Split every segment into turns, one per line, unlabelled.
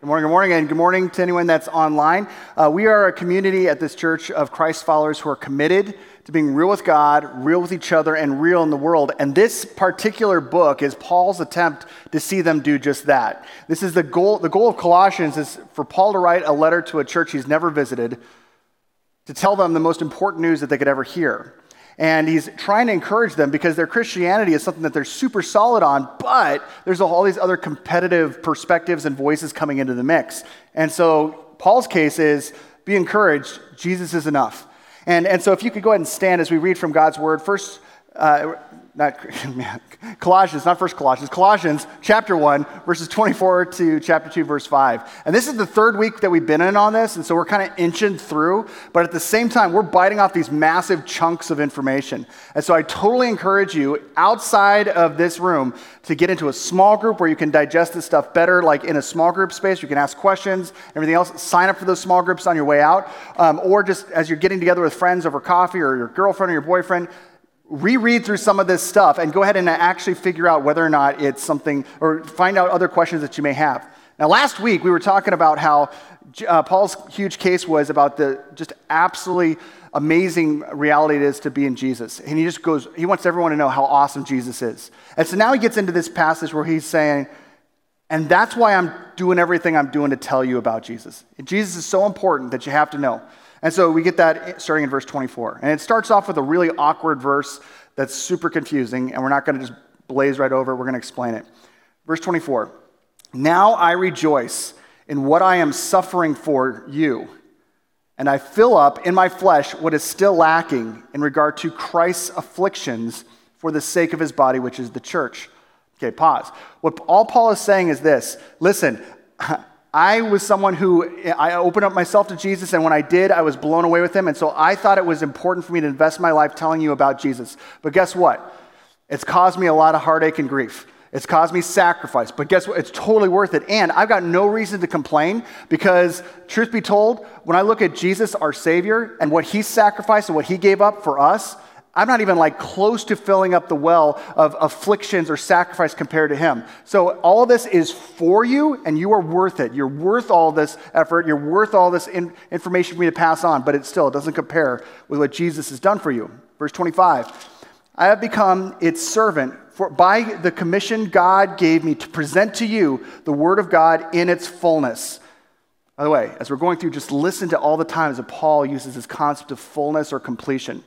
Good morning, good morning, and good morning to anyone that's online. Uh, we are a community at this church of Christ followers who are committed to being real with God, real with each other, and real in the world. And this particular book is Paul's attempt to see them do just that. This is the goal. The goal of Colossians is for Paul to write a letter to a church he's never visited to tell them the most important news that they could ever hear. And he's trying to encourage them because their Christianity is something that they're super solid on, but there's all these other competitive perspectives and voices coming into the mix. And so Paul's case is be encouraged, Jesus is enough. And, and so if you could go ahead and stand as we read from God's word, first, uh, not Colossians, not first Colossians, Colossians chapter 1, verses 24 to chapter 2, verse 5. And this is the third week that we've been in on this, and so we're kind of inching through, but at the same time, we're biting off these massive chunks of information. And so I totally encourage you outside of this room to get into a small group where you can digest this stuff better, like in a small group space, you can ask questions, everything else. Sign up for those small groups on your way out, um, or just as you're getting together with friends over coffee or your girlfriend or your boyfriend reread through some of this stuff and go ahead and actually figure out whether or not it's something, or find out other questions that you may have. Now, last week we were talking about how uh, Paul's huge case was about the just absolutely amazing reality it is to be in Jesus. And he just goes, he wants everyone to know how awesome Jesus is. And so now he gets into this passage where he's saying, and that's why I'm doing everything I'm doing to tell you about Jesus. Jesus is so important that you have to know. And so we get that starting in verse 24. And it starts off with a really awkward verse that's super confusing, and we're not going to just blaze right over it, we're going to explain it. Verse 24 Now I rejoice in what I am suffering for you, and I fill up in my flesh what is still lacking in regard to Christ's afflictions for the sake of his body, which is the church. Okay, pause. What all Paul is saying is this listen, I was someone who I opened up myself to Jesus, and when I did, I was blown away with him. And so I thought it was important for me to invest my life telling you about Jesus. But guess what? It's caused me a lot of heartache and grief. It's caused me sacrifice, but guess what? It's totally worth it. And I've got no reason to complain because, truth be told, when I look at Jesus, our Savior, and what He sacrificed and what He gave up for us, I'm not even like close to filling up the well of afflictions or sacrifice compared to him. So all this is for you, and you are worth it. You're worth all this effort. You're worth all this in- information for me to pass on, but it still it doesn't compare with what Jesus has done for you. Verse 25 I have become its servant for, by the commission God gave me to present to you the word of God in its fullness. By the way, as we're going through, just listen to all the times that Paul uses this concept of fullness or completion.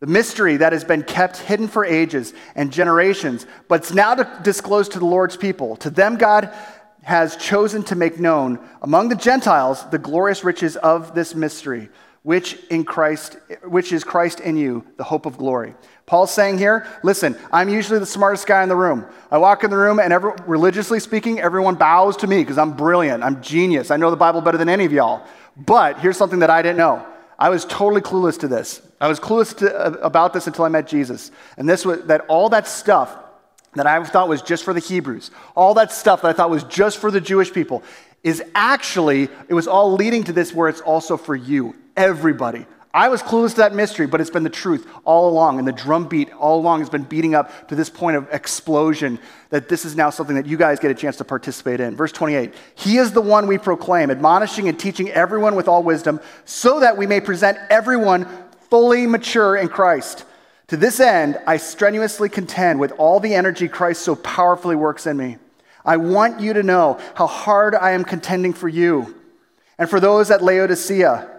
The mystery that has been kept hidden for ages and generations, but it's now disclosed to the Lord's people. To them, God has chosen to make known among the Gentiles the glorious riches of this mystery, which in Christ, which is Christ in you, the hope of glory. Paul's saying here, listen, I'm usually the smartest guy in the room. I walk in the room and every, religiously speaking, everyone bows to me because I'm brilliant. I'm genius. I know the Bible better than any of y'all. But here's something that I didn't know. I was totally clueless to this. I was clueless to, uh, about this until I met Jesus. And this was that all that stuff that I thought was just for the Hebrews, all that stuff that I thought was just for the Jewish people, is actually, it was all leading to this where it's also for you, everybody. I was clueless to that mystery, but it's been the truth all along. And the drumbeat all along has been beating up to this point of explosion that this is now something that you guys get a chance to participate in. Verse 28 He is the one we proclaim, admonishing and teaching everyone with all wisdom, so that we may present everyone fully mature in Christ. To this end, I strenuously contend with all the energy Christ so powerfully works in me. I want you to know how hard I am contending for you and for those at Laodicea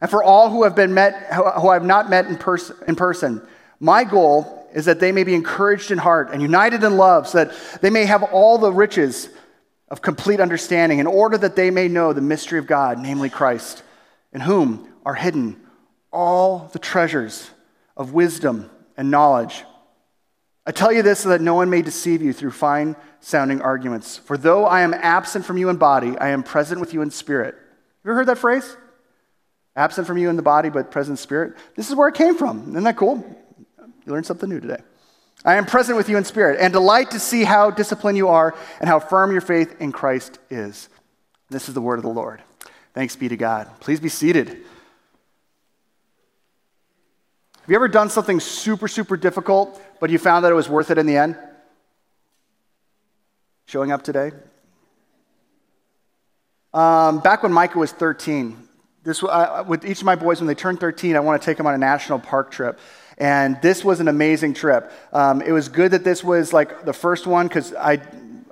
and for all who have been met who I have not met in, pers- in person. My goal is that they may be encouraged in heart and united in love, so that they may have all the riches of complete understanding, in order that they may know the mystery of God, namely Christ, in whom are hidden all the treasures of wisdom and knowledge. I tell you this so that no one may deceive you through fine sounding arguments. For though I am absent from you in body, I am present with you in spirit. You ever heard that phrase? Absent from you in the body, but present in spirit. This is where it came from. Isn't that cool? You learned something new today. I am present with you in spirit and delight to see how disciplined you are and how firm your faith in Christ is. This is the word of the Lord. Thanks be to God. Please be seated. Have you ever done something super, super difficult, but you found that it was worth it in the end? Showing up today? Um, back when Micah was 13, this, uh, with each of my boys, when they turn 13, I want to take them on a national park trip. And this was an amazing trip. Um, it was good that this was like the first one because I,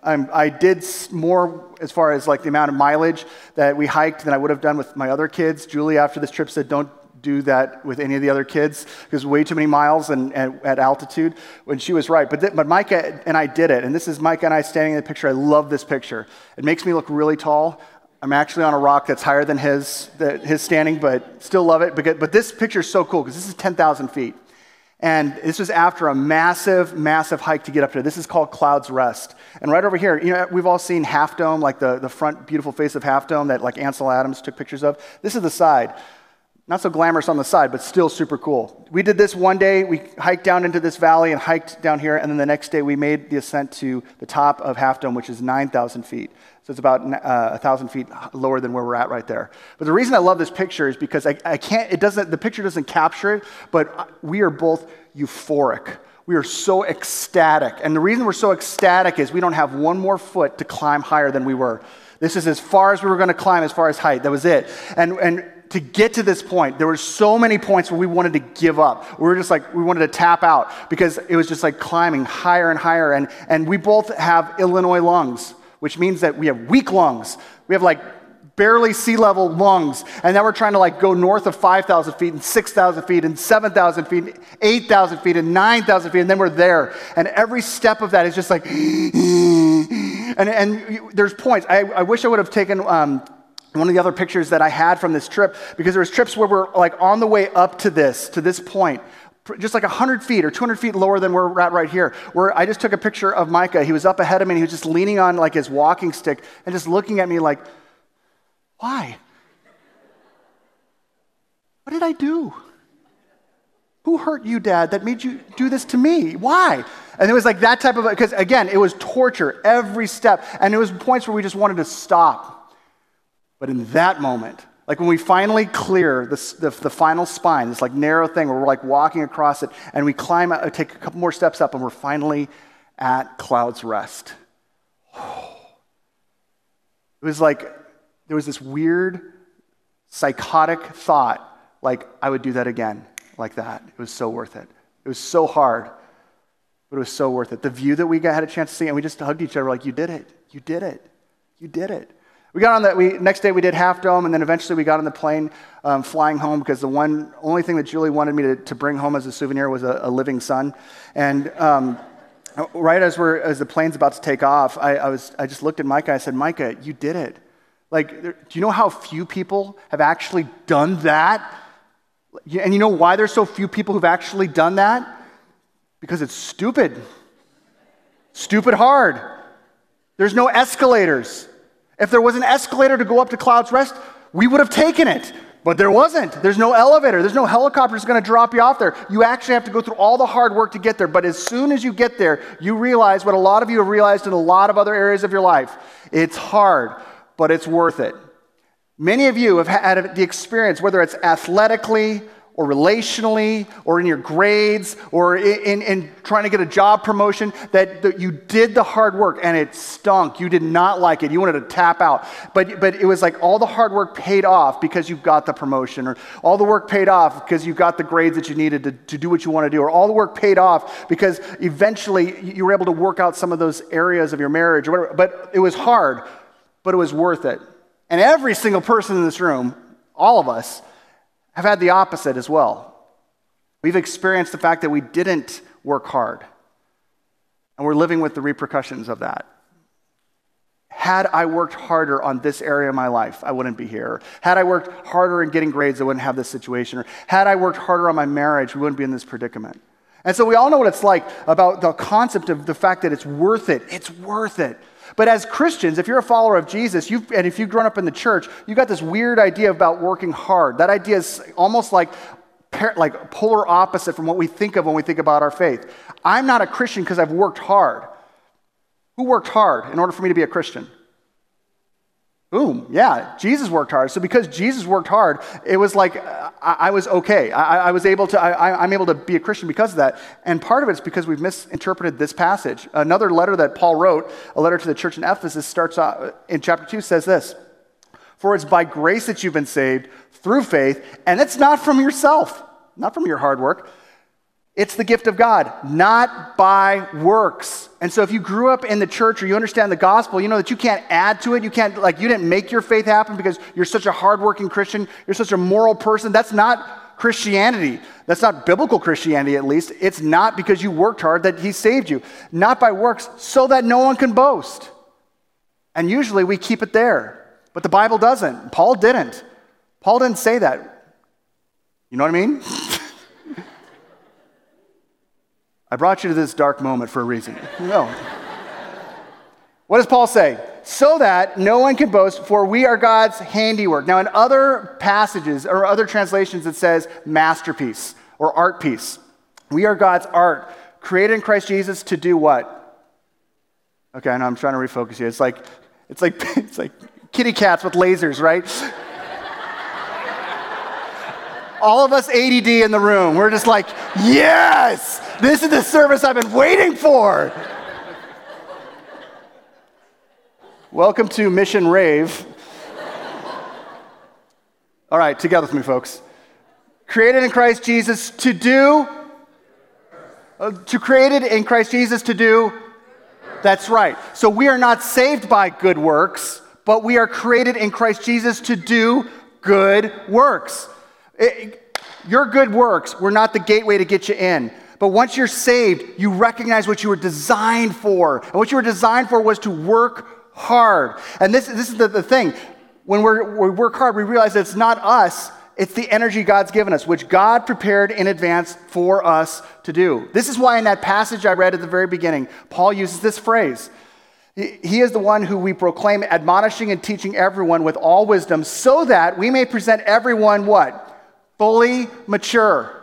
I'm, i did more as far as like the amount of mileage that we hiked than I would have done with my other kids. Julie, after this trip, said, "Don't do that with any of the other kids because way too many miles and, and, at altitude." When she was right, but th- but Micah and I did it, and this is Micah and I standing in the picture. I love this picture. It makes me look really tall. I'm actually on a rock that's higher than his, his standing, but still love it. But, but this picture is so cool because this is 10,000 feet. And this was after a massive, massive hike to get up there. This is called Clouds Rest. And right over here, you know, we've all seen Half Dome, like the, the front beautiful face of Half Dome that like Ansel Adams took pictures of. This is the side. Not so glamorous on the side, but still super cool. We did this one day. We hiked down into this valley and hiked down here. And then the next day, we made the ascent to the top of Half Dome, which is 9,000 feet. So it's about uh, 1,000 feet lower than where we're at right there. But the reason I love this picture is because I, I can't, it doesn't, the picture doesn't capture it, but we are both euphoric. We are so ecstatic. And the reason we're so ecstatic is we don't have one more foot to climb higher than we were. This is as far as we were going to climb, as far as height. That was it. And, and to get to this point, there were so many points where we wanted to give up. We were just like, we wanted to tap out because it was just like climbing higher and higher. And, and we both have Illinois lungs which means that we have weak lungs. We have like barely sea level lungs. And now we're trying to like go north of 5,000 feet and 6,000 feet and 7,000 feet, 8,000 feet and 9,000 feet. And then we're there. And every step of that is just like, and, and there's points. I, I wish I would have taken, um, one of the other pictures that I had from this trip, because there was trips where we're like on the way up to this, to this point, just like 100 feet or 200 feet lower than where we're at right here, where I just took a picture of Micah. He was up ahead of me and he was just leaning on like his walking stick and just looking at me like, why? What did I do? Who hurt you, Dad, that made you do this to me? Why? And it was like that type of, because again, it was torture every step. And it was points where we just wanted to stop. But in that moment, like when we finally clear the, the, the, final spine, this like narrow thing where we're like walking across it, and we climb, out, take a couple more steps up, and we're finally at Clouds Rest. It was like there was this weird, psychotic thought, like I would do that again, like that. It was so worth it. It was so hard, but it was so worth it. The view that we got, had a chance to see, and we just hugged each other like, "You did it! You did it! You did it!" We got on that. we, next day we did Half Dome, and then eventually we got on the plane um, flying home because the one only thing that Julie wanted me to, to bring home as a souvenir was a, a living son. And um, right as we're as the plane's about to take off, I, I, was I just looked at Micah. I said, Micah, you did it. Like, do you know how few people have actually done that? And you know why there's so few people who've actually done that? Because it's stupid. Stupid hard. There's no escalators. If there was an escalator to go up to Clouds Rest, we would have taken it. But there wasn't. There's no elevator. There's no helicopter that's going to drop you off there. You actually have to go through all the hard work to get there. But as soon as you get there, you realize what a lot of you have realized in a lot of other areas of your life it's hard, but it's worth it. Many of you have had the experience, whether it's athletically, or relationally or in your grades or in, in, in, trying to get a job promotion that, that you did the hard work and it stunk. You did not like it. You wanted to tap out. But, but it was like all the hard work paid off because you got the promotion or all the work paid off because you got the grades that you needed to, to do what you want to do or all the work paid off because eventually you were able to work out some of those areas of your marriage or whatever. But it was hard, but it was worth it. And every single person in this room, all of us, have had the opposite as well. We've experienced the fact that we didn't work hard, and we're living with the repercussions of that. Had I worked harder on this area of my life, I wouldn't be here. Had I worked harder in getting grades, I wouldn't have this situation. Or had I worked harder on my marriage, we wouldn't be in this predicament. And so we all know what it's like about the concept of the fact that it's worth it. It's worth it. But as Christians, if you're a follower of Jesus, and if you've grown up in the church, you've got this weird idea about working hard. That idea is almost like, like polar opposite from what we think of when we think about our faith. I'm not a Christian because I've worked hard. Who worked hard in order for me to be a Christian? Boom. Yeah, Jesus worked hard. So because Jesus worked hard, it was like uh, I, I was okay. I, I, was able to, I, am able to be a Christian because of that. And part of it's because we've misinterpreted this passage. Another letter that Paul wrote, a letter to the church in Ephesus, starts out uh, in chapter 2, says this For it's by grace that you've been saved through faith, and it's not from yourself, not from your hard work. It's the gift of God, not by works. And so if you grew up in the church or you understand the gospel, you know that you can't add to it. You can't, like, you didn't make your faith happen because you're such a hardworking Christian, you're such a moral person. That's not Christianity. That's not biblical Christianity, at least. It's not because you worked hard that He saved you, not by works, so that no one can boast. And usually we keep it there. But the Bible doesn't. Paul didn't. Paul didn't say that. You know what I mean? I brought you to this dark moment for a reason. No. what does Paul say? So that no one can boast, for we are God's handiwork. Now, in other passages or other translations, it says masterpiece or art piece. We are God's art, created in Christ Jesus to do what? Okay, I know I'm trying to refocus you. It's like, it's like, it's like kitty cats with lasers, right? All of us ADD in the room, we're just like, yes, this is the service I've been waiting for. Welcome to Mission Rave. All right, together with me, folks. Created in Christ Jesus to do, uh, to created in Christ Jesus to do. That's right. So we are not saved by good works, but we are created in Christ Jesus to do good works. It, your good works were not the gateway to get you in. But once you're saved, you recognize what you were designed for. And what you were designed for was to work hard. And this, this is the, the thing. When we work hard, we realize that it's not us, it's the energy God's given us, which God prepared in advance for us to do. This is why, in that passage I read at the very beginning, Paul uses this phrase. He is the one who we proclaim, admonishing and teaching everyone with all wisdom, so that we may present everyone what? Fully mature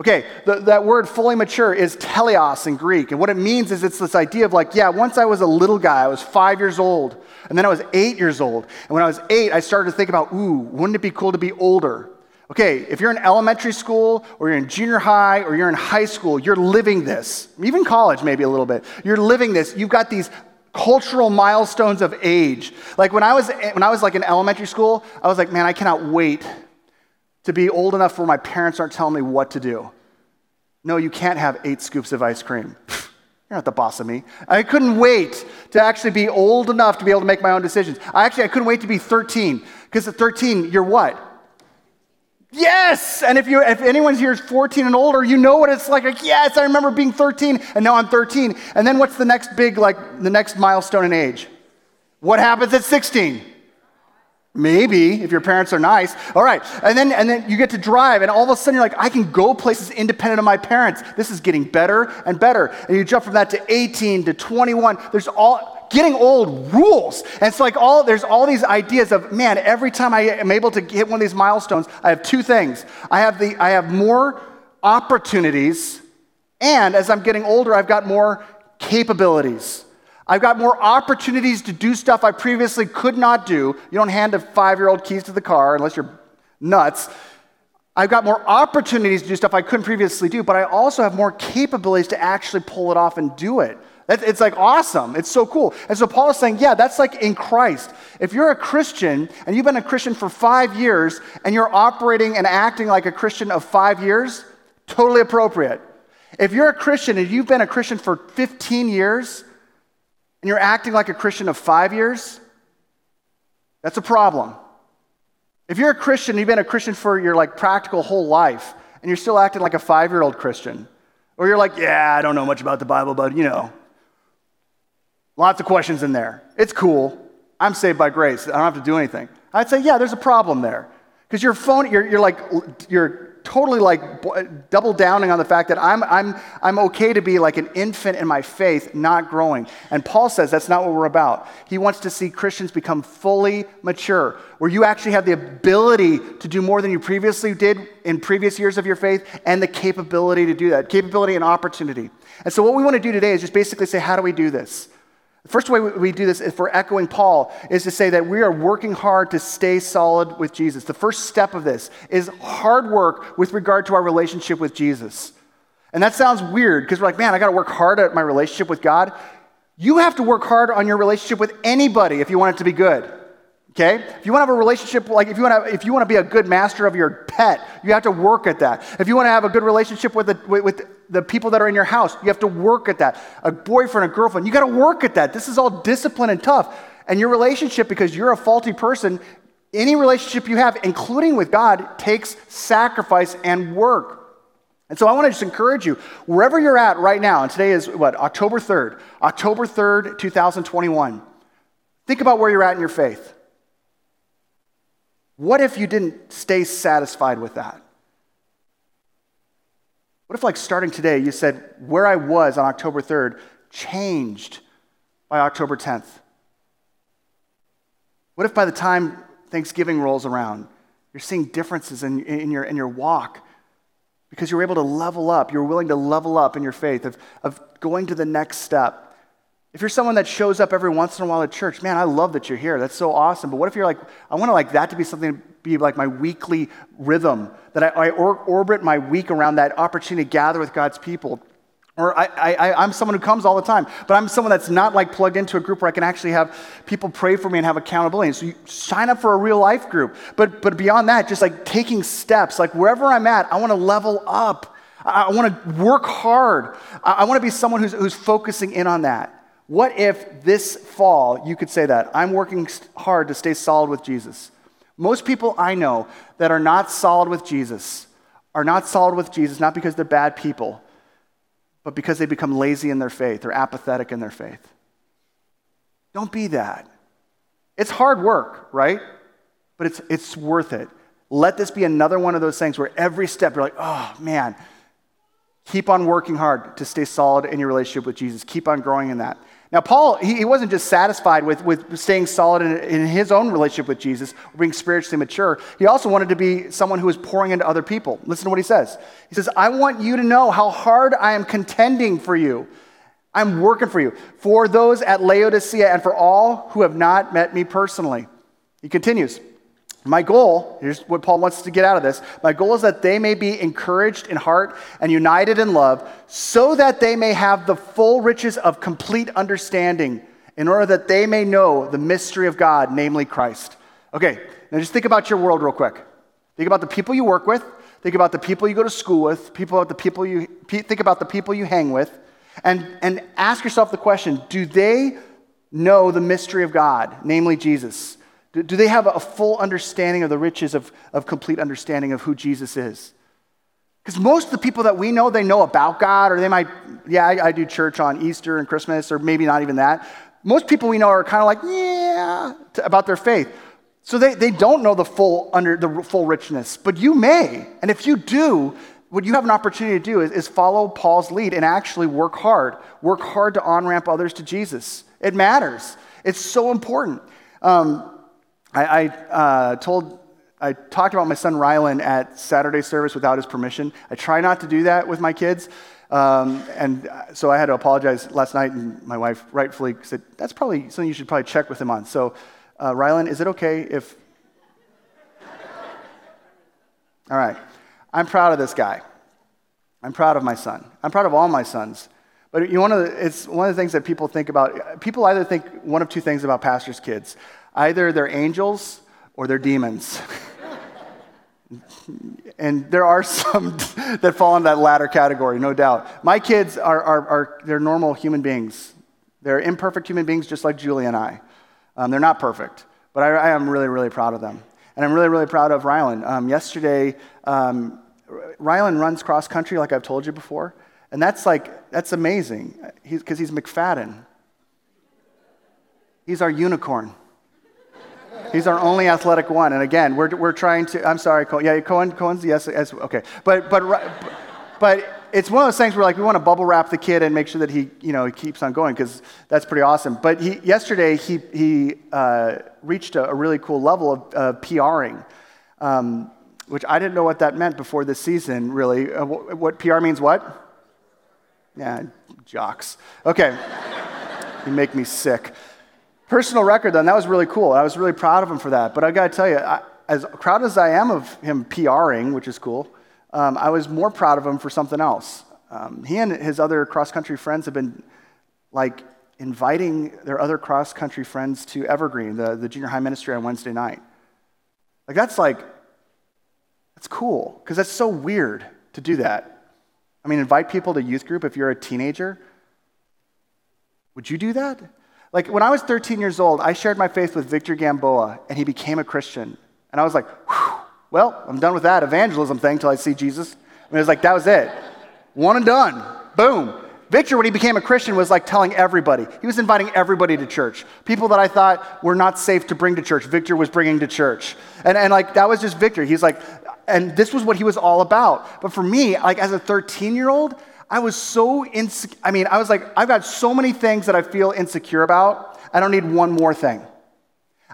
Okay, the, that word fully mature is teleos in Greek. And what it means is it's this idea of like, yeah, once I was a little guy, I was five years old, and then I was eight years old. And when I was eight, I started to think about, ooh, wouldn't it be cool to be older? Okay, if you're in elementary school, or you're in junior high, or you're in high school, you're living this. Even college, maybe a little bit. You're living this. You've got these cultural milestones of age. Like when I was, when I was like in elementary school, I was like, man, I cannot wait to be old enough where my parents aren't telling me what to do. No, you can't have eight scoops of ice cream. You're not the boss of me. I couldn't wait to actually be old enough to be able to make my own decisions. I actually I couldn't wait to be 13 because at 13 you're what? Yes! And if you if anyone here is 14 and older, you know what it's like. Like, yes, I remember being 13 and now I'm 13. And then what's the next big like the next milestone in age? What happens at 16? Maybe, if your parents are nice. All right. And then, and then you get to drive, and all of a sudden you're like, I can go places independent of my parents. This is getting better and better. And you jump from that to 18 to 21. There's all, getting old rules. And it's like all, there's all these ideas of, man, every time I am able to hit one of these milestones, I have two things. I have, the, I have more opportunities, and as I'm getting older, I've got more capabilities. I've got more opportunities to do stuff I previously could not do. You don't hand a five year old keys to the car unless you're nuts. I've got more opportunities to do stuff I couldn't previously do, but I also have more capabilities to actually pull it off and do it. It's like awesome. It's so cool. And so Paul is saying, yeah, that's like in Christ. If you're a Christian and you've been a Christian for five years and you're operating and acting like a Christian of five years, totally appropriate. If you're a Christian and you've been a Christian for 15 years, and you're acting like a Christian of five years, that's a problem. If you're a Christian, you've been a Christian for your like practical whole life, and you're still acting like a five year old Christian, or you're like, yeah, I don't know much about the Bible, but you know, lots of questions in there. It's cool. I'm saved by grace. I don't have to do anything. I'd say, yeah, there's a problem there. Because your phone, you're, you're like, you're totally like double downing on the fact that I'm, I'm, I'm okay to be like an infant in my faith, not growing. And Paul says that's not what we're about. He wants to see Christians become fully mature, where you actually have the ability to do more than you previously did in previous years of your faith and the capability to do that, capability and opportunity. And so, what we want to do today is just basically say, how do we do this? The first way we do this, if we're echoing Paul, is to say that we are working hard to stay solid with Jesus. The first step of this is hard work with regard to our relationship with Jesus. And that sounds weird because we're like, man, I got to work hard at my relationship with God. You have to work hard on your relationship with anybody if you want it to be good. Okay? If you want to have a relationship, like if you want to, if you want to be a good master of your pet, you have to work at that. If you want to have a good relationship with the, with, the people that are in your house, you have to work at that. A boyfriend, a girlfriend, you got to work at that. This is all discipline and tough. And your relationship, because you're a faulty person, any relationship you have, including with God, takes sacrifice and work. And so I want to just encourage you, wherever you're at right now, and today is what, October 3rd, October 3rd, 2021. Think about where you're at in your faith. What if you didn't stay satisfied with that? What if, like, starting today, you said, where I was on October 3rd changed by October 10th? What if by the time Thanksgiving rolls around, you're seeing differences in, in, your, in your walk because you're able to level up? You're willing to level up in your faith, of, of going to the next step. If you're someone that shows up every once in a while at church, man, I love that you're here. That's so awesome. But what if you're like, I want to like that to be something to be like my weekly rhythm, that I, I or, orbit my week around that opportunity to gather with God's people. Or I, I, I'm someone who comes all the time, but I'm someone that's not like plugged into a group where I can actually have people pray for me and have accountability. So you sign up for a real life group. But, but beyond that, just like taking steps, like wherever I'm at, I want to level up. I, I want to work hard. I, I want to be someone who's, who's focusing in on that. What if this fall you could say that? I'm working hard to stay solid with Jesus. Most people I know that are not solid with Jesus are not solid with Jesus not because they're bad people, but because they become lazy in their faith or apathetic in their faith. Don't be that. It's hard work, right? But it's, it's worth it. Let this be another one of those things where every step you're like, oh man, keep on working hard to stay solid in your relationship with Jesus. Keep on growing in that. Now, Paul, he, he wasn't just satisfied with, with staying solid in, in his own relationship with Jesus, being spiritually mature. He also wanted to be someone who was pouring into other people. Listen to what he says. He says, I want you to know how hard I am contending for you. I'm working for you, for those at Laodicea and for all who have not met me personally. He continues. My goal, here's what Paul wants to get out of this. My goal is that they may be encouraged in heart and united in love, so that they may have the full riches of complete understanding, in order that they may know the mystery of God, namely Christ. Okay, now just think about your world real quick. Think about the people you work with, think about the people you go to school with, people about the people you think about the people you hang with, and, and ask yourself the question do they know the mystery of God, namely Jesus? Do, do they have a full understanding of the riches of, of complete understanding of who Jesus is? Because most of the people that we know, they know about God, or they might, yeah, I, I, do church on Easter and Christmas, or maybe not even that. Most people we know are kind of like, yeah, to, about their faith. So they, they don't know the full, under, the full richness, but you may. And if you do, what you have an opportunity to do is, is follow Paul's lead and actually work hard. Work hard to on ramp others to Jesus. It matters. It's so important. Um, I, I uh, told, I talked about my son Rylan at Saturday service without his permission. I try not to do that with my kids. Um, and so I had to apologize last night, and my wife rightfully said, That's probably something you should probably check with him on. So, uh, Rylan, is it okay if. All right. I'm proud of this guy. I'm proud of my son. I'm proud of all my sons. But you know, it's one of the things that people think about. People either think one of two things about pastors' kids. Either they're angels or they're demons. and there are some that fall in that latter category, no doubt. My kids are, are, are they're normal human beings. They're imperfect human beings just like Julie and I. Um, they're not perfect, but I, I, am really, really proud of them. And I'm really, really proud of Rylan. Um, yesterday, um, Rylan runs cross country, like I've told you before. And that's like, that's amazing because he's, he's McFadden. He's our unicorn. He's our only athletic one. And again, we're, we're trying to, I'm sorry, Cohen. Yeah, Cohen, Cohen's, yes, yes, okay. But, but, but it's one of those things where like we want to bubble wrap the kid and make sure that he, you know, he keeps on going because that's pretty awesome. But he, yesterday, he, he uh, reached a, a, really cool level of uh, PRing. Um, which I didn't know what that meant before this season, really. Uh, what, what PR means what? Yeah, jocks. Okay. you make me sick. Personal record, then, that was really cool. I was really proud of him for that. But I got to tell you, I, as proud as I am of him PRing, which is cool, um, I was more proud of him for something else. Um, he and his other cross country friends have been like inviting their other cross country friends to Evergreen, the, the junior high ministry on Wednesday night. Like, that's like, that's cool, because that's so weird to do that. I mean, invite people to youth group if you're a teenager. Would you do that? Like, when I was 13 years old, I shared my faith with Victor Gamboa, and he became a Christian. And I was like, well, I'm done with that evangelism thing until I see Jesus. Mean, it was like, that was it. One and done. Boom. Victor, when he became a Christian, was like telling everybody. He was inviting everybody to church. People that I thought were not safe to bring to church, Victor was bringing to church. And, and like, that was just Victor. He's like, and this was what he was all about. But for me, like, as a 13 year old, I was so insecure. I mean, I was like, I've got so many things that I feel insecure about. I don't need one more thing.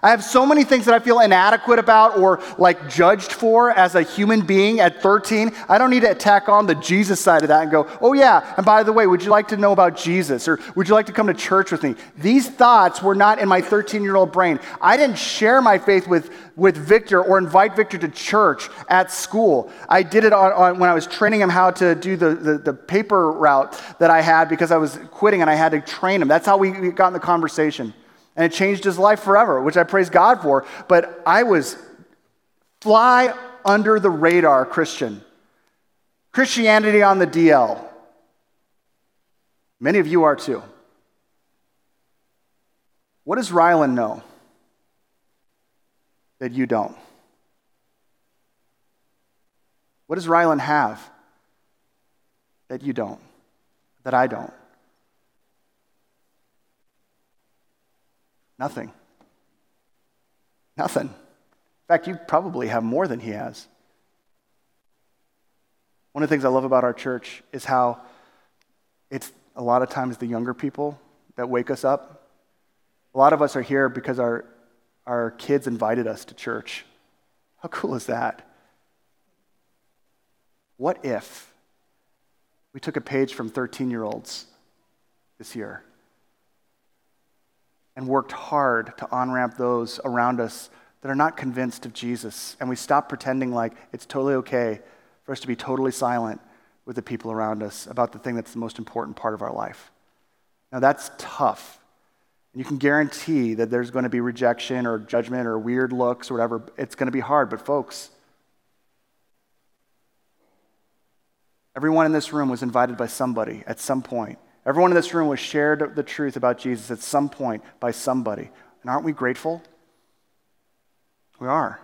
I have so many things that I feel inadequate about or like judged for as a human being at 13. I don't need to attack on the Jesus side of that and go, oh, yeah, and by the way, would you like to know about Jesus? Or would you like to come to church with me? These thoughts were not in my 13 year old brain. I didn't share my faith with, with Victor or invite Victor to church at school. I did it on, on when I was training him how to do the, the, the paper route that I had because I was quitting and I had to train him. That's how we got in the conversation. And it changed his life forever, which I praise God for. But I was fly under the radar Christian. Christianity on the DL. Many of you are too. What does Rylan know that you don't? What does Rylan have that you don't, that I don't? Nothing. Nothing. In fact, you probably have more than he has. One of the things I love about our church is how it's a lot of times the younger people that wake us up. A lot of us are here because our, our kids invited us to church. How cool is that? What if we took a page from 13 year olds this year? And worked hard to on ramp those around us that are not convinced of Jesus. And we stop pretending like it's totally okay for us to be totally silent with the people around us about the thing that's the most important part of our life. Now, that's tough. And you can guarantee that there's going to be rejection or judgment or weird looks or whatever. It's going to be hard. But, folks, everyone in this room was invited by somebody at some point Everyone in this room was shared the truth about Jesus at some point by somebody. And aren't we grateful? We are.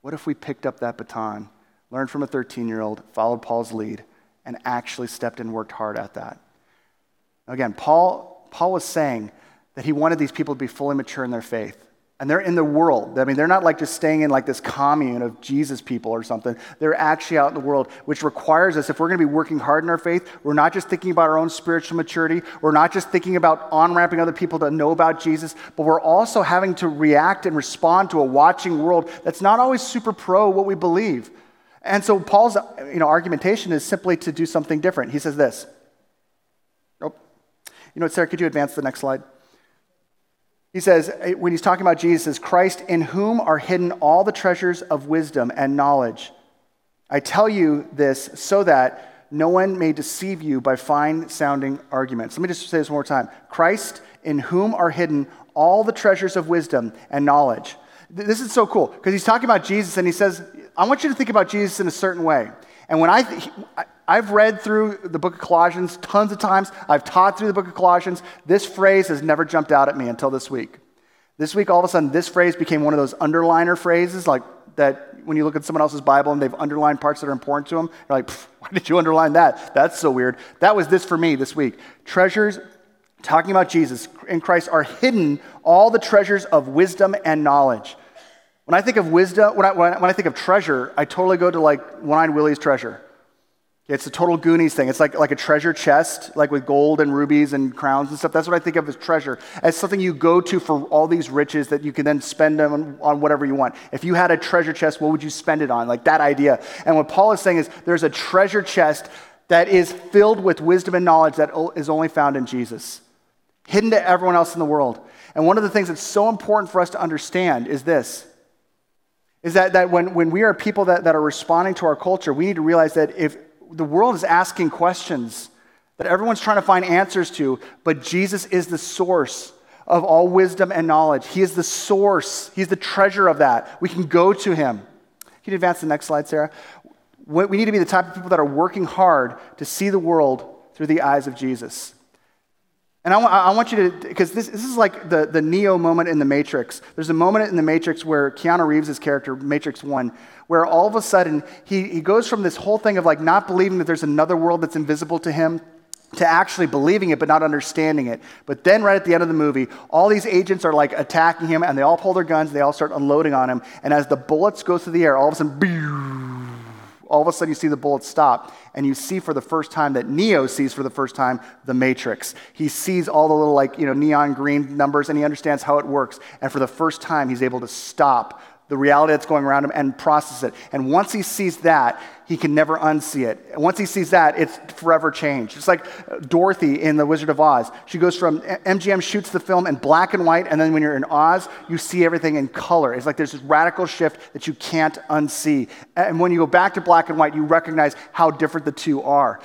What if we picked up that baton, learned from a 13 year old, followed Paul's lead, and actually stepped and worked hard at that? Again, Paul, Paul was saying that he wanted these people to be fully mature in their faith. And they're in the world. I mean, they're not like just staying in like this commune of Jesus people or something. They're actually out in the world, which requires us, if we're going to be working hard in our faith, we're not just thinking about our own spiritual maturity. We're not just thinking about on ramping other people to know about Jesus, but we're also having to react and respond to a watching world that's not always super pro what we believe. And so Paul's you know, argumentation is simply to do something different. He says this. Nope. You know what, Sarah, could you advance the next slide? He says, eh, when he's talking about Jesus, says, Christ in whom are hidden all the treasures of wisdom and knowledge. I tell you this so that no one may deceive you by fine sounding arguments. Let me just say this one more time Christ in whom are hidden all the treasures of wisdom and knowledge. This is so cool because he's talking about Jesus and he says, I want you to think about Jesus in a certain way. And when I, th- I've read through the book of Colossians tons of times, I've taught through the book of Colossians. This phrase has never jumped out at me until this week. This week, all of a sudden, this phrase became one of those underliner phrases, like that when you look at someone else's Bible and they've underlined parts that are important to them, you're like, why did you underline that? That's so weird. That was this for me this week. Treasures, talking about Jesus in Christ, are hidden all the treasures of wisdom and knowledge. When I think of wisdom, when I, when I, think of treasure, I totally go to like Eyed Willie's treasure. It's a total Goonies thing. It's like, like a treasure chest, like with gold and rubies and crowns and stuff. That's what I think of as treasure, as something you go to for all these riches that you can then spend them on, on whatever you want. If you had a treasure chest, what would you spend it on? Like that idea. And what Paul is saying is there's a treasure chest that is filled with wisdom and knowledge that is only found in Jesus, hidden to everyone else in the world. And one of the things that's so important for us to understand is this is that, that when, when we are people that, that are responding to our culture, we need to realize that if the world is asking questions that everyone's trying to find answers to, but Jesus is the source of all wisdom and knowledge. He is the source, He's the treasure of that. We can go to Him. Can you advance the next slide, Sarah? We need to be the type of people that are working hard to see the world through the eyes of Jesus. And I, I want you to, because this, this is like the, the Neo moment in The Matrix. There's a moment in The Matrix where Keanu Reeves' character, Matrix 1, where all of a sudden he, he goes from this whole thing of like not believing that there's another world that's invisible to him to actually believing it but not understanding it. But then, right at the end of the movie, all these agents are like attacking him and they all pull their guns, and they all start unloading on him. And as the bullets go through the air, all of a sudden, all of a sudden you see the bullets stop and you see for the first time that neo sees for the first time the matrix. He sees all the little like you know neon green numbers and he understands how it works. And for the first time he's able to stop the reality that's going around him and process it. And once he sees that, he can never unsee it. once he sees that, it's forever changed. It's like Dorothy in The Wizard of Oz. She goes from MGM shoots the film in black and white, and then when you're in Oz, you see everything in color. It's like there's this radical shift that you can't unsee. And when you go back to black and white, you recognize how different the two are.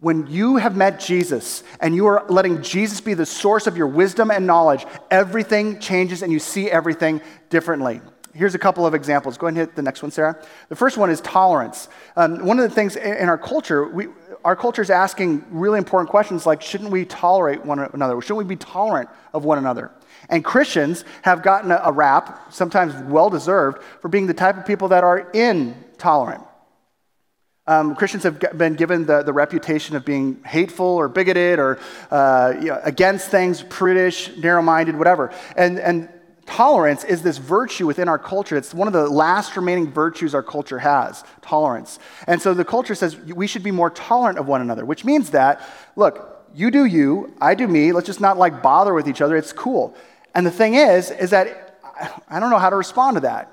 When you have met Jesus and you are letting Jesus be the source of your wisdom and knowledge, everything changes and you see everything differently here's a couple of examples. Go ahead and hit the next one, Sarah. The first one is tolerance. Um, one of the things in our culture, we, our culture is asking really important questions like shouldn't we tolerate one another? Shouldn't we be tolerant of one another? And Christians have gotten a, a rap, sometimes well deserved, for being the type of people that are intolerant. Um, Christians have been given the, the reputation of being hateful or bigoted or uh, you know, against things, prudish, narrow minded, whatever. And, and Tolerance is this virtue within our culture. It's one of the last remaining virtues our culture has tolerance. And so the culture says we should be more tolerant of one another, which means that, look, you do you, I do me, let's just not like bother with each other. It's cool. And the thing is, is that I don't know how to respond to that.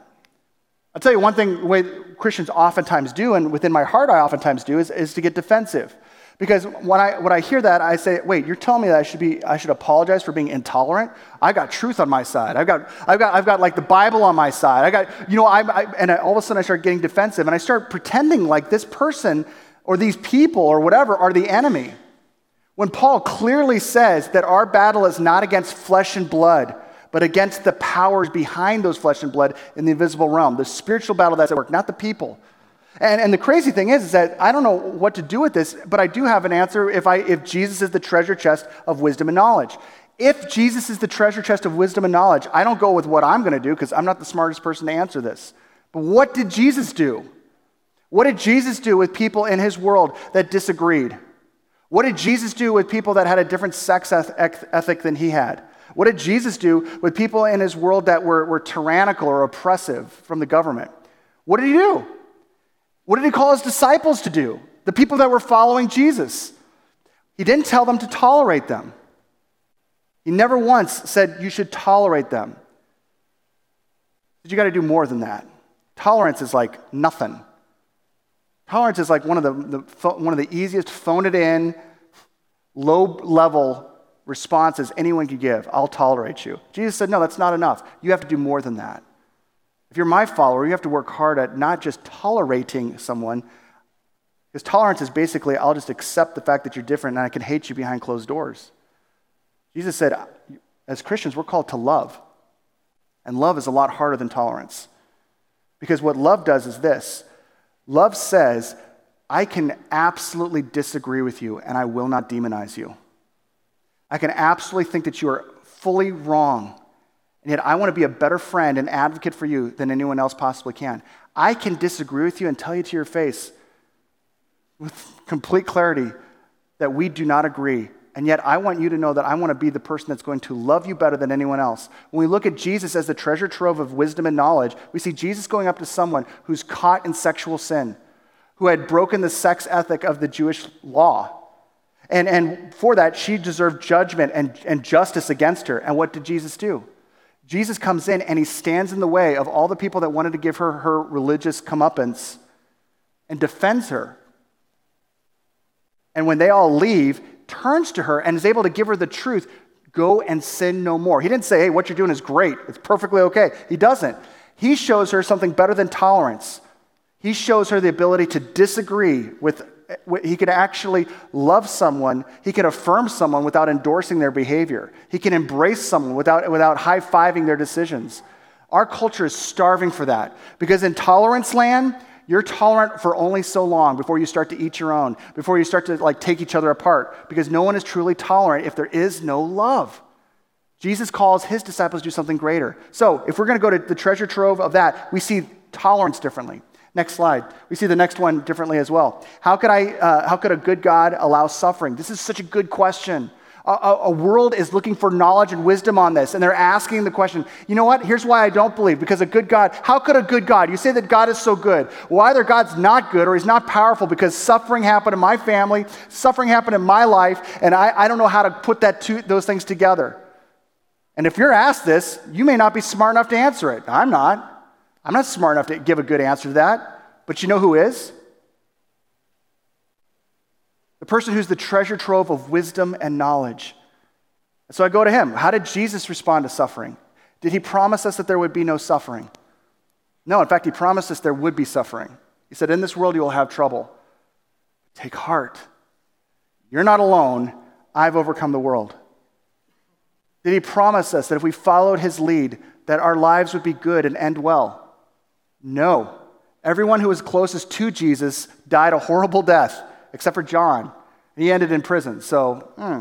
I'll tell you one thing, way Christians oftentimes do, and within my heart I oftentimes do, is, is to get defensive. Because when I, when I hear that, I say, wait, you're telling me that I should, be, I should apologize for being intolerant? I got truth on my side. I've got, I've got, I've got like the Bible on my side. I got, you know, I, I, and all of a sudden I start getting defensive and I start pretending like this person or these people or whatever are the enemy. When Paul clearly says that our battle is not against flesh and blood, but against the powers behind those flesh and blood in the invisible realm, the spiritual battle that's at work, not the people. And, and the crazy thing is, is that I don't know what to do with this, but I do have an answer if, I, if Jesus is the treasure chest of wisdom and knowledge. If Jesus is the treasure chest of wisdom and knowledge, I don't go with what I'm going to do because I'm not the smartest person to answer this. But what did Jesus do? What did Jesus do with people in his world that disagreed? What did Jesus do with people that had a different sex ethic than he had? What did Jesus do with people in his world that were, were tyrannical or oppressive from the government? What did he do? What did he call his disciples to do? The people that were following Jesus. He didn't tell them to tolerate them. He never once said you should tolerate them. But you got to do more than that. Tolerance is like nothing. Tolerance is like one of the, the, one of the easiest phone it in, low level responses anyone could give. I'll tolerate you. Jesus said, no, that's not enough. You have to do more than that. If you're my follower, you have to work hard at not just tolerating someone, because tolerance is basically, I'll just accept the fact that you're different and I can hate you behind closed doors. Jesus said, as Christians, we're called to love. And love is a lot harder than tolerance. Because what love does is this love says, I can absolutely disagree with you and I will not demonize you. I can absolutely think that you are fully wrong and yet, I want to be a better friend and advocate for you than anyone else possibly can. I can disagree with you and tell you to your face with complete clarity that we do not agree. And yet, I want you to know that I want to be the person that's going to love you better than anyone else. When we look at Jesus as the treasure trove of wisdom and knowledge, we see Jesus going up to someone who's caught in sexual sin, who had broken the sex ethic of the Jewish law. And, and for that, she deserved judgment and, and justice against her. And what did Jesus do? Jesus comes in and he stands in the way of all the people that wanted to give her her religious comeuppance and defends her. And when they all leave, turns to her and is able to give her the truth go and sin no more. He didn't say, hey, what you're doing is great, it's perfectly okay. He doesn't. He shows her something better than tolerance. He shows her the ability to disagree with he can actually love someone, he can affirm someone without endorsing their behavior. He can embrace someone without, without high fiving their decisions. Our culture is starving for that because in tolerance land, you're tolerant for only so long before you start to eat your own, before you start to like take each other apart, because no one is truly tolerant if there is no love. Jesus calls his disciples to do something greater. So, if we're going to go to the treasure trove of that, we see tolerance differently. Next slide. We see the next one differently as well. How could, I, uh, how could a good God allow suffering? This is such a good question. A, a, a, world is looking for knowledge and wisdom on this, and they're asking the question, you know what? Here's why I don't believe. Because a good God, how could a good God? You say that God is so good. Well, either God's not good or he's not powerful because suffering happened in my family, suffering happened in my life, and I, I don't know how to put that two, those things together. And if you're asked this, you may not be smart enough to answer it. I'm not. I'm not smart enough to give a good answer to that. But you know who is? The person who's the treasure trove of wisdom and knowledge. So I go to him. How did Jesus respond to suffering? Did he promise us that there would be no suffering? No, in fact, he promised us there would be suffering. He said, In this world you will have trouble. Take heart. You're not alone. I've overcome the world. Did he promise us that if we followed his lead, that our lives would be good and end well? No. Everyone who was closest to Jesus died a horrible death, except for John. He ended in prison. So, hmm.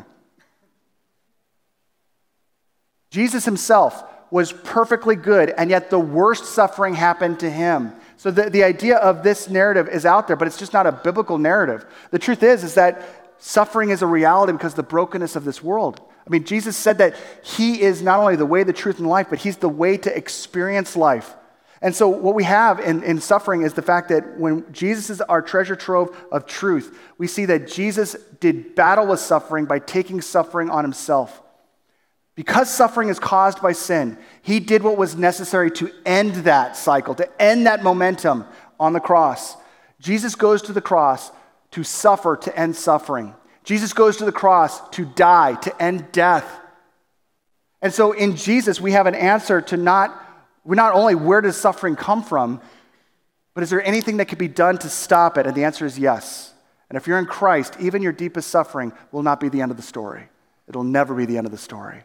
Jesus himself was perfectly good, and yet the worst suffering happened to him. So the, the idea of this narrative is out there, but it's just not a biblical narrative. The truth is, is that suffering is a reality because of the brokenness of this world. I mean, Jesus said that He is not only the way, the truth, and life, but He's the way to experience life. And so, what we have in, in suffering is the fact that when Jesus is our treasure trove of truth, we see that Jesus did battle with suffering by taking suffering on Himself. Because suffering is caused by sin, He did what was necessary to end that cycle, to end that momentum on the cross. Jesus goes to the cross to suffer, to end suffering. Jesus goes to the cross to die, to end death. And so in Jesus, we have an answer to not, not only where does suffering come from, but is there anything that could be done to stop it? And the answer is yes. And if you're in Christ, even your deepest suffering will not be the end of the story. It'll never be the end of the story.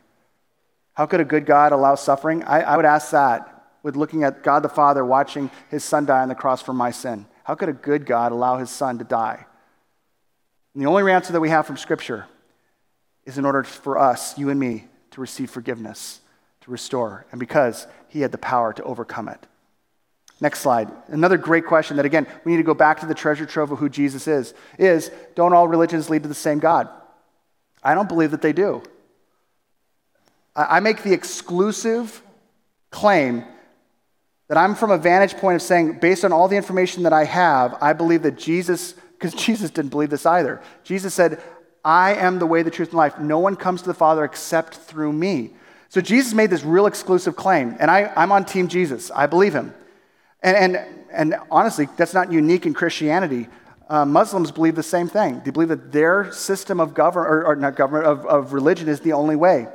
How could a good God allow suffering? I, I would ask that with looking at God the Father watching his son die on the cross for my sin. How could a good God allow his son to die? And the only answer that we have from Scripture is in order for us, you and me, to receive forgiveness, to restore, and because He had the power to overcome it. Next slide. Another great question that, again, we need to go back to the treasure trove of who Jesus is, is don't all religions lead to the same God? I don't believe that they do. I make the exclusive claim that I'm from a vantage point of saying, based on all the information that I have, I believe that Jesus because Jesus didn't believe this either. Jesus said, I am the way, the truth, and life. No one comes to the Father except through me. So Jesus made this real exclusive claim, and I, I'm on Team Jesus. I believe him. And, and, and honestly, that's not unique in Christianity. Uh, Muslims believe the same thing. They believe that their system of government, or, or, not government, of, of religion is the only way.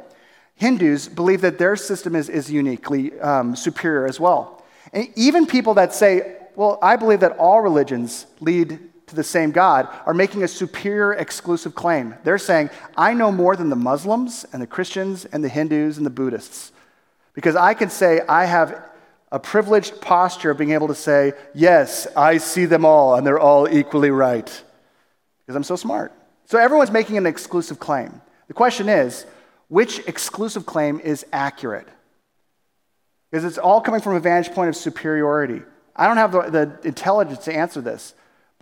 Hindus believe that their system is, is uniquely um, superior as well. And even people that say, well, I believe that all religions lead to the same God are making a superior exclusive claim. They're saying, I know more than the Muslims and the Christians and the Hindus and the Buddhists. Because I can say I have a privileged posture of being able to say, Yes, I see them all and they're all equally right. Because I'm so smart. So everyone's making an exclusive claim. The question is, which exclusive claim is accurate? Because it's all coming from a vantage point of superiority. I don't have the, the intelligence to answer this.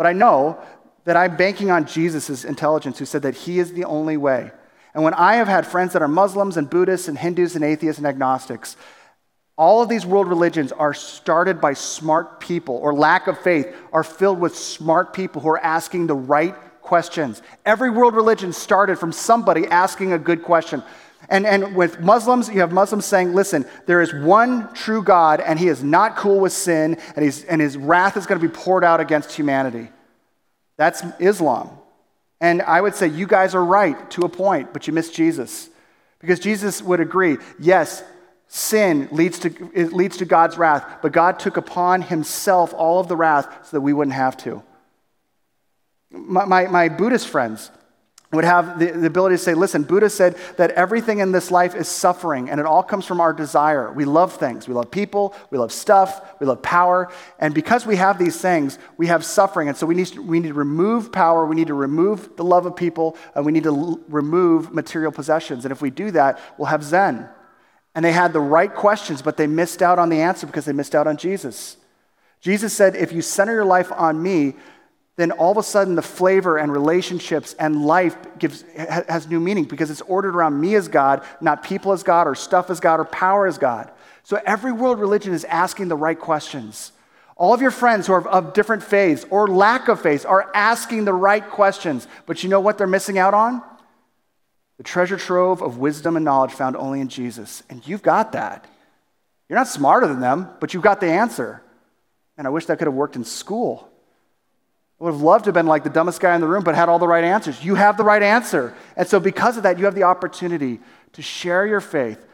But I know that I'm banking on Jesus' intelligence, who said that he is the only way. And when I have had friends that are Muslims and Buddhists and Hindus and atheists and agnostics, all of these world religions are started by smart people, or lack of faith, are filled with smart people who are asking the right questions. Every world religion started from somebody asking a good question. And, and with Muslims, you have Muslims saying, listen, there is one true God, and he is not cool with sin, and, he's, and his wrath is going to be poured out against humanity. That's Islam. And I would say you guys are right to a point, but you miss Jesus. Because Jesus would agree, yes, sin leads to, it leads to God's wrath, but God took upon himself all of the wrath so that we wouldn't have to. My, my, my Buddhist friends, would have the, the, ability to say, listen, Buddha said that everything in this life is suffering, and it all comes from our desire. We love things. We love people. We love stuff. We love power. And because we have these things, we have suffering. And so we need to, we need to remove power. We need to remove the love of people. And we need to l- remove material possessions. And if we do that, we'll have Zen. And they had the right questions, but they missed out on the answer because they missed out on Jesus. Jesus said, if you center your life on me, then all of a sudden the flavor and relationships and life gives, has new meaning because it's ordered around me as God, not people as God or stuff as God or power as God. So every world religion is asking the right questions. All of your friends who are of different faiths or lack of faith are asking the right questions. But you know what they're missing out on? The treasure trove of wisdom and knowledge found only in Jesus. And you've got that. You're not smarter than them, but you've got the answer. And I wish that could have worked in school. I would have loved to have been like the dumbest guy in the room, but had all the right answers. You have the right answer. And so, because of that, you have the opportunity to share your faith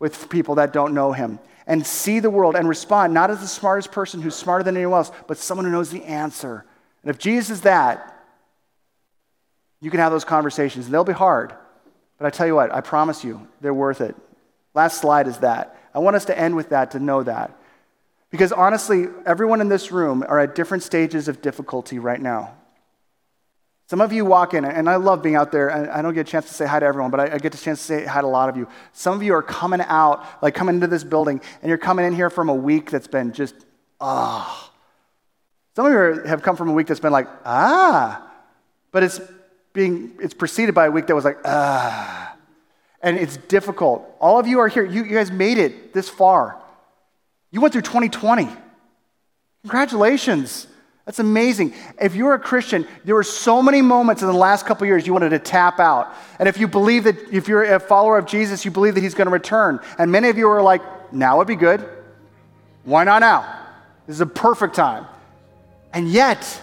with people that don't know Him and see the world and respond not as the smartest person who's smarter than anyone else, but someone who knows the answer. And if Jesus is that, you can have those conversations. They'll be hard, but I tell you what, I promise you, they're worth it. Last slide is that. I want us to end with that to know that. Because honestly, everyone in this room are at different stages of difficulty right now. Some of you walk in, and I love being out there, I don't get a chance to say hi to everyone, but I, get a chance to say hi to a lot of you. Some of you are coming out, like coming into this building, and you're coming in here from a week that's been just, ah. Oh. Some of you have come from a week that's been like, ah. But it's being, it's preceded by a week that was like, ah. And it's difficult. All of you are here. You, you guys made it this far. You went through 2020. Congratulations. That's amazing. If you're a Christian, there were so many moments in the last couple years you wanted to tap out. And if you believe that, if you're a follower of Jesus, you believe that he's going to return. And many of you are like, now would be good. Why not now? This is a perfect time. And yet,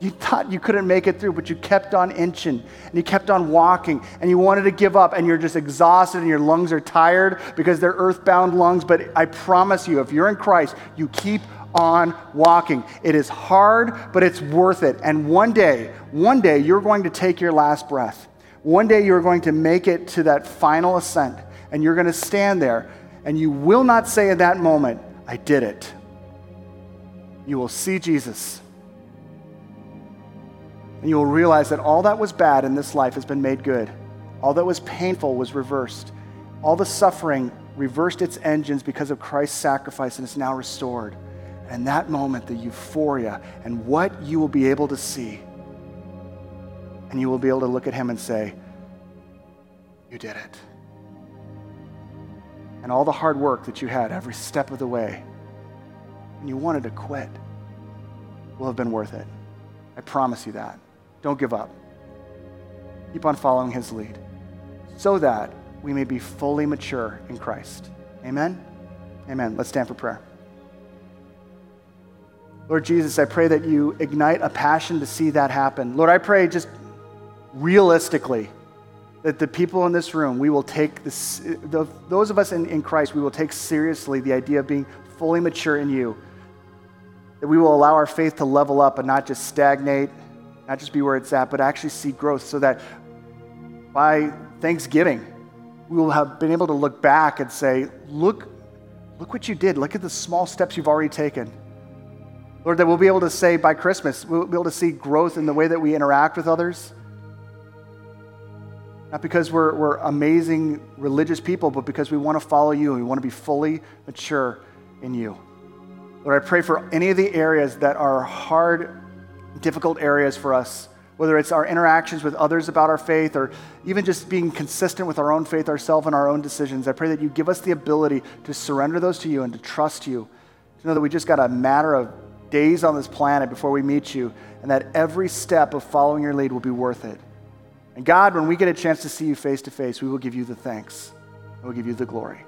you thought you couldn't make it through, but you kept on inching and you kept on walking and you wanted to give up and you're just exhausted and your lungs are tired because they're earthbound lungs. But I promise you, if you're in Christ, you keep on walking. It is hard, but it's worth it. And one day, one day, you're going to take your last breath. One day, you're going to make it to that final ascent and you're going to stand there and you will not say in that moment, I did it. You will see Jesus and you will realize that all that was bad in this life has been made good. All that was painful was reversed. All the suffering reversed its engines because of Christ's sacrifice and is now restored. And that moment, the euphoria and what you will be able to see, and you will be able to look at him and say, You did it. And all the hard work that you had every step of the way, and you wanted to quit, will have been worth it. I promise you that. Don't give up. Keep on following his lead so that we may be fully mature in Christ. Amen? Amen. Let's stand for prayer. Lord Jesus, I pray that you ignite a passion to see that happen. Lord, I pray just realistically that the people in this room, we will take this, the, those of us in, in Christ, we will take seriously the idea of being fully mature in you. That we will allow our faith to level up and not just stagnate not just be where it's at, but actually see growth so that by Thanksgiving, we will have been able to look back and say, look, look what you did. Look at the small steps you've already taken. Lord, that we'll be able to say by Christmas, we'll be able to see growth in the way that we interact with others. Not because we're, we're amazing religious people, but because we want to follow you and we want to be fully mature in you. Lord, I pray for any of the areas that are hard difficult areas for us, whether it's our interactions with others about our faith or even just being consistent with our own faith ourselves and our own decisions. I pray that you give us the ability to surrender those to you and to trust you, to know that we just got a matter of days on this planet before we meet you, and that every step of following your lead will be worth it. And God, when we get a chance to see you face to face, we will give you the thanks. and We'll give you the glory.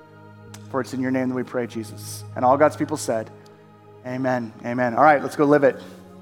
For it's in your name that we pray, Jesus. And all God's people said, Amen. Amen. All right, let's go live it.